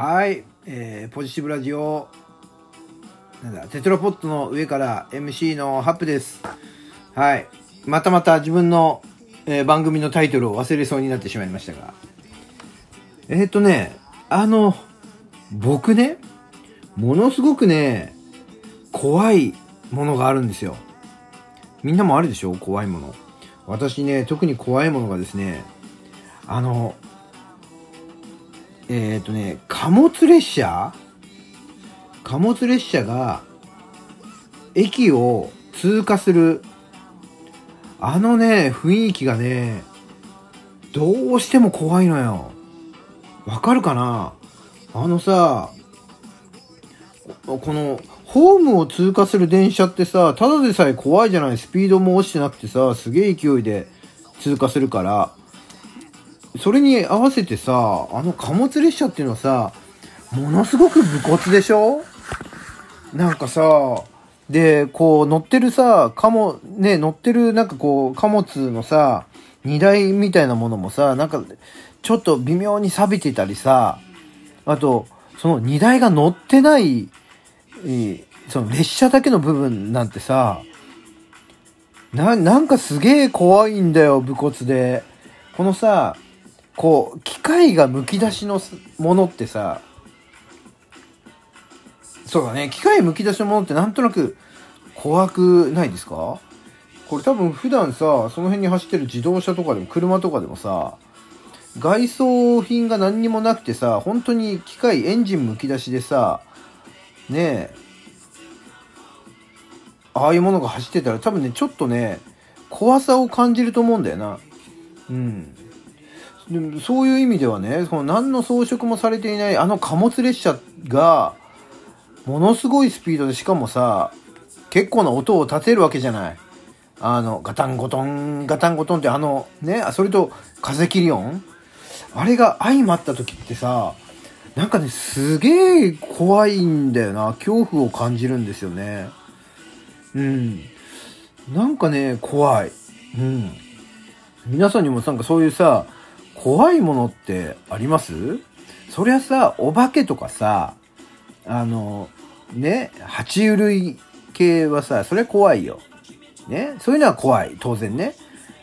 はい、えー、ポジティブラジオ、なんだ、テトラポットの上から MC のハップです。はい。またまた自分の、えー番組のタイトルを忘れそうになってしまいましたが。えっ、ー、とね、あの、僕ね、ものすごくね、怖いものがあるんですよ。みんなもあるでしょ？怖いもの。私ね、特に怖いものがですね、あの、えっ、ー、とね、貨物列車？貨物列車が駅を通過するあのね、雰囲気がね、どうしても怖いのよ。わかるかな？あのさ、この、ホームを通過する電車ってさ、ただでさえ怖いじゃないスピードも落ちてなくてさ、すげえ勢いで通過するから。それに合わせてさ、あの貨物列車っていうのはさ、ものすごく武骨でしょ？なんかさ、で、こう乗ってるさ、貨物、ね、乗ってるなんかこう貨物のさ、荷台みたいなものもさ、なんかちょっと微妙に錆びてたりさ、あと、その荷台が乗ってない、その列車だけの部分なんてさ、な、なんかすげえ怖いんだよ、武骨で。このさ、こう、機械がむき出しのものってさ、そうだね、機械むき出しのものってなんとなく怖くないですか？これ多分普段さ、その辺に走ってる自動車とかでも車とかでもさ、外装品が何にもなくてさ、本当に機械、エンジンむき出しでさ、ねえ、ああいうものが走ってたら多分ね、ちょっとね、怖さを感じると思うんだよな。うん。でもそういう意味ではね、その何の装飾もされていないあの貨物列車が、ものすごいスピードで、しかもさ、結構な音を立てるわけじゃない。あの、ガタンゴトン、ガタンゴトンってあの、ね、それと風切り音あれが相まった時ってさ、なんかね、すげえ怖いんだよな。恐怖を感じるんですよね。うん。なんかね、怖い。うん。皆さんにもなんかそういうさ、怖いものってあります？そりゃさ、お化けとかさ、あの、ね、爬虫類系はさ、それは怖いよ。ね、そういうのは怖い、当然ね。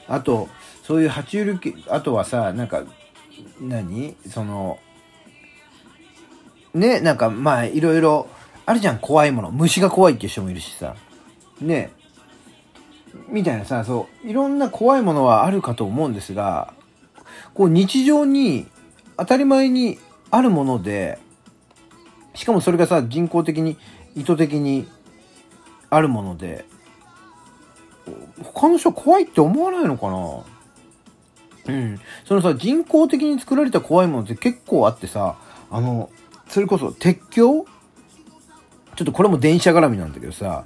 あと、そういう爬虫類系、あとはさ、なんか、何？その、ね、なんかまあ、いろいろ、あるじゃん、怖いもの。虫が怖いっていう人もいるしさ。ね。みたいなさ、そう、いろんな怖いものはあるかと思うんですが、こう日常に当たり前にあるもので、しかもそれがさ、人工的に、意図的にあるもので、他の人は怖いって思わないのかな？うん。そのさ、人工的に作られた怖いものって結構あってさ、あの、それこそ鉄橋？ちょっとこれも電車絡みなんだけどさ、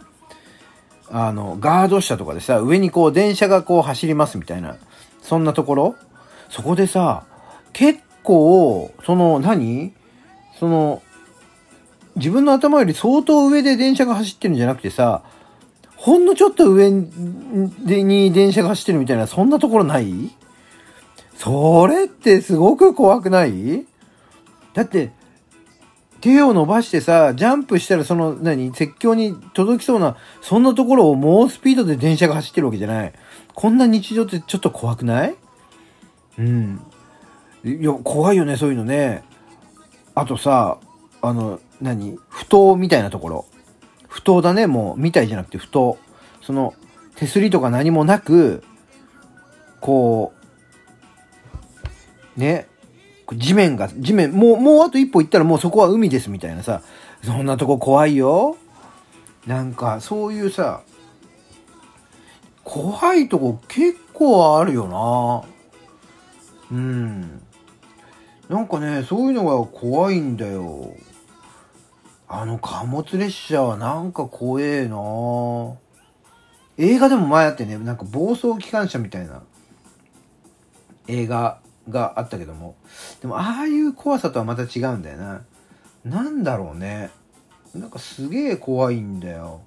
あの、ガード車とかでさ、上にこう電車がこう走りますみたいな、そんなところ？そこでさ、結構、その何、その、自分の頭より相当上で電車が走ってるんじゃなくてさ、ほんのちょっと上に電車が走ってるみたいな、そんなところない？それってすごく怖くない？だって、手を伸ばしてさ、ジャンプしたらその、何、鉄橋に届きそうな、そんなところを猛スピードで電車が走ってるわけじゃない。こんな日常ってちょっと怖くない？うん。いや、怖いよね、そういうのね。あとさ、あの、何？不当みたいなところ。不当だね、もう、みたいじゃなくて不当。その、手すりとか何もなく、こう、ね、地面が、地面、もう、もうあと一歩行ったらもうそこは海ですみたいなさ、そんなとこ怖いよ。なんか、そういうさ、怖いとこ結構あるよな。うん。なんかね、そういうのが怖いんだよ。あの貨物列車はなんか怖えな映画でも前あってね、なんか暴走機関車みたいな映画があったけども、でもああいう怖さとはまた違うんだよな。なんだろうね。なんかすげえ怖いんだよ。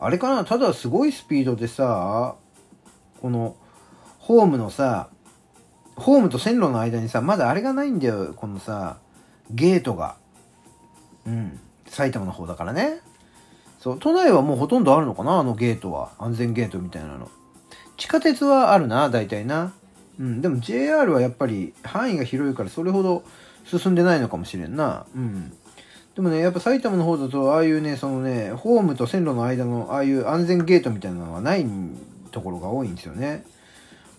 あれかな？ただすごいスピードでさ、このホームのさ、ホームと線路の間にさ、まだあれがないんだよ、このさ、ゲートが。うん。埼玉の方だからね。そう、都内はもうほとんどあるのかなあのゲートは。安全ゲートみたいなの。地下鉄はあるな、大体な。うん。でも JR はやっぱり範囲が広いからそれほど進んでないのかもしれんな。うん。でもね、やっぱ埼玉の方だと、ああいうね、そのね、ホームと線路の間の、ああいう安全ゲートみたいなのがないところが多いんですよね。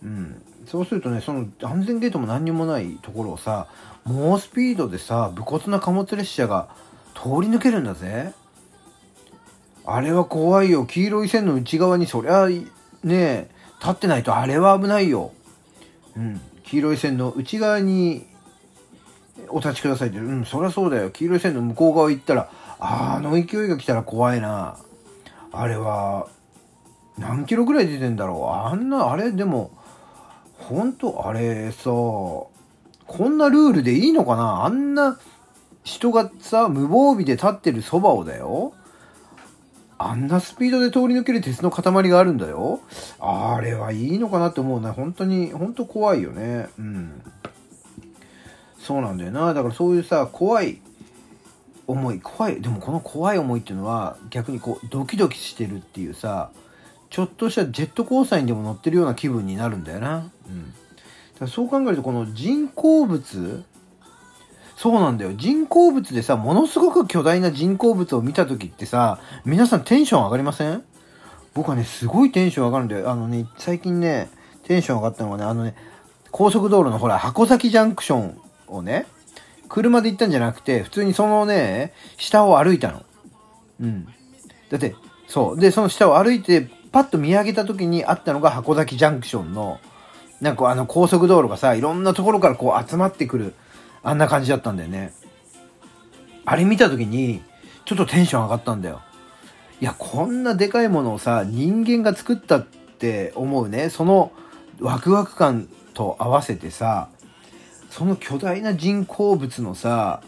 うん。そうするとね、その安全ゲートも何にもないところをさ、猛スピードでさ、武骨な貨物列車が通り抜けるんだぜ。あれは怖いよ。黄色い線の内側にそりゃ、ね立ってないとあれは危ないよ。うん。黄色い線の内側にお立ちくださいって。うん、そりゃそうだよ。黄色い線の向こう側行ったら、あの勢いが来たら怖いな。あれは、何キロぐらい出てんだろう。あんな、あれ、でも、ほんと、あれさ、こんなルールでいいのかな？あんな人がさ、無防備で立ってるそばをだよ。あんなスピードで通り抜ける鉄の塊があるんだよ。あれはいいのかなって思うな。本当に、本当怖いよね。うん。そうなんだよな。だからそういうさ、怖い思い、怖い、でもこの怖い思いっていうのは逆にこうドキドキしてるっていうさ、ちょっとしたジェットコースターにでも乗ってるような気分になるんだよな。うん。だからそう考えるとこの人工物、そうなんだよ。人工物でさ、ものすごく巨大な人工物を見た時ってさ、皆さんテンション上がりません？僕はね、すごいテンション上がるんだよ。あのね、最近ね、テンション上がったのがね、あのね、高速道路のほら、箱崎ジャンクションをね、車で行ったんじゃなくて、普通にそのね、下を歩いたの。うん。だって、そう。で、その下を歩いて、パッと見上げた時にあったのが箱崎ジャンクションの、なんかあの高速道路がさ、いろんなところからこう集まってくる、あんな感じだったんだよね。あれ見た時に、ちょっとテンション上がったんだよ。いや、こんなでかいものをさ、人間が作ったって思うね、そのワクワク感と合わせてさ、その巨大な人工物のさ、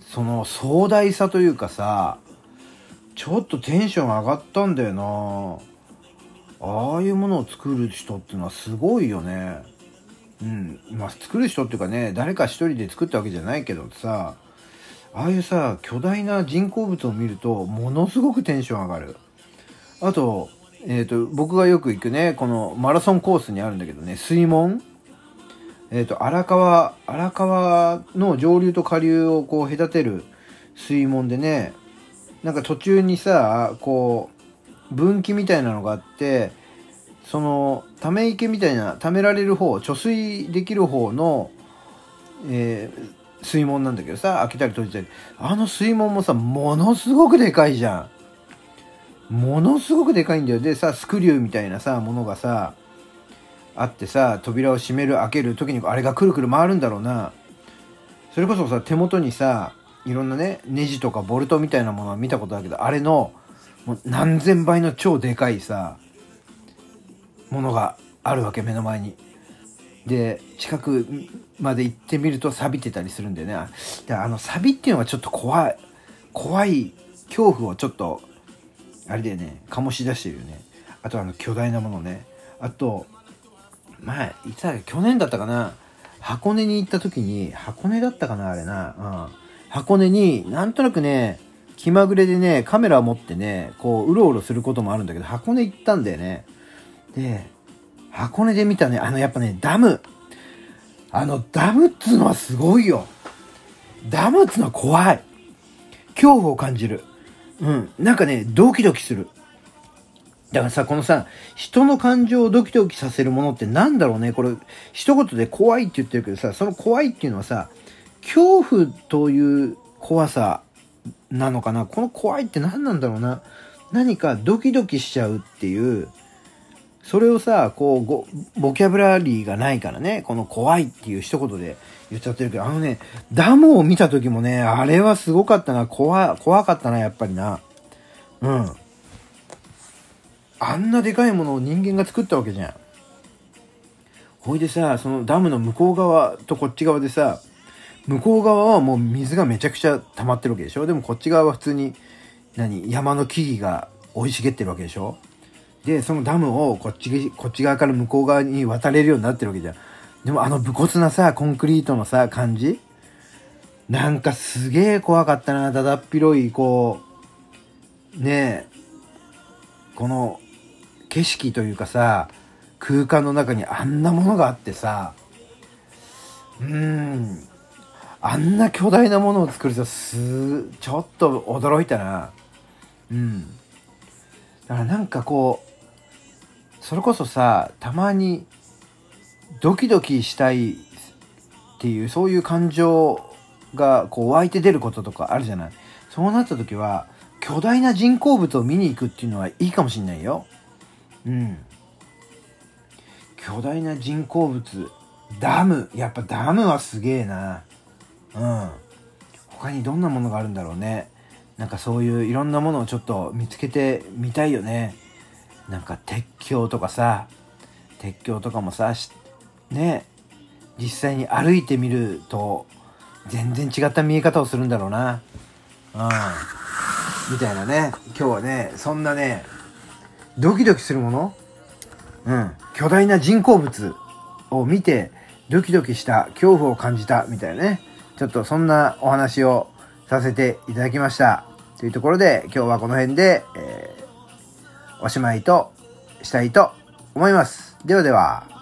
その壮大さというかさ、ちょっとテンション上がったんだよなああいうものを作る人っていうのはすごいよね。うん。まあ、作る人っていうかね、誰か一人で作ったわけじゃないけどさ、ああいうさ、巨大な人工物を見ると、ものすごくテンション上がる。あと、えっ、と、僕がよく行くね、このマラソンコースにあるんだけどね、水門えっ、と、荒川、荒川の上流と下流をこう隔てる水門でね、なんか途中にさ、こう、分岐みたいなのがあって、その、ため池みたいな、溜められる方、貯水できる方の、えー水門なんだけどさ、開けたり閉じたり。あの水門もさ、ものすごくでかいじゃん。ものすごくでかいんだよ。でさ、スクリューみたいなさ、ものがさ、あってさ、扉を閉める、開ける時にあれがくるくる回るんだろうな。それこそさ、手元にさ、いろんなね、ネジとかボルトみたいなものは見たことあるけど、あれの、もう何千倍の超でかいさ、ものがあるわけ、目の前に。で、近くまで行ってみると錆びてたりするんだよね。で、あの、錆っていうのがちょっと怖い、怖い恐怖をちょっと、あれだよね、醸し出してるよね。あとあの、巨大なものね。あと、前、いつだ去年だったかな箱根に行った時に、箱根だったかなあれな。うん。箱根になんとなくね、気まぐれでね、カメラ持ってね、こう、うろうろすることもあるんだけど、箱根行ったんだよね。で、箱根で見たね、あの、やっぱね、ダム。あの、ダムっつうのはすごいよ。ダムっつうのは怖い。恐怖を感じる。うん。なんかね、ドキドキする。だからさ、このさ、人の感情をドキドキさせるものってなんだろうね。これ、一言で怖いって言ってるけどさ、その怖いっていうのはさ、恐怖という怖さなのかな？この怖いって何なんだろうな？何かドキドキしちゃうっていう、それをさ、こう、ボキャブラリーがないからね、この怖いっていう一言で言っちゃってるけど、あのね、ダムを見た時もね、あれはすごかったな、怖、怖かったな、やっぱりな。うん。あんなでかいものを人間が作ったわけじゃん。ほいでさ、そのダムの向こう側とこっち側でさ、向こう側はもう水がめちゃくちゃ溜まってるわけでしょ？でもこっち側は普通に、何、山の木々が生い茂ってるわけでしょ？で、そのダムをこっち、こっち側から向こう側に渡れるようになってるわけじゃん。でもあの武骨なさ、コンクリートのさ、感じ？なんかすげえ怖かったな、だだっ広い、こう、ねえ、この景色というかさ、空間の中にあんなものがあってさ、うーん、あんな巨大なものを作るとす、ちょっと驚いたな。うん。だからなんかこう、それこそさ、たまにドキドキしたいっていう、そういう感情がこう湧いて出ることとかあるじゃない。そうなった時は、巨大な人工物を見に行くっていうのはいいかもしんないよ。うん。巨大な人工物、ダム。やっぱダムはすげえな。うん。他にどんなものがあるんだろうね。なんかそういういろんなものをちょっと見つけてみたいよね。なんか鉄橋とかさ、鉄橋とかもさ、ね、実際に歩いてみると全然違った見え方をするんだろうな。うん。みたいなね。今日はね、そんなね、ドキドキするもの？うん。巨大な人工物を見て、ドキドキした恐怖を感じたみたいなね。ちょっとそんなお話をさせていただきました。というところで、今日はこの辺で、えー、おしまいとしたいと思います。ではでは。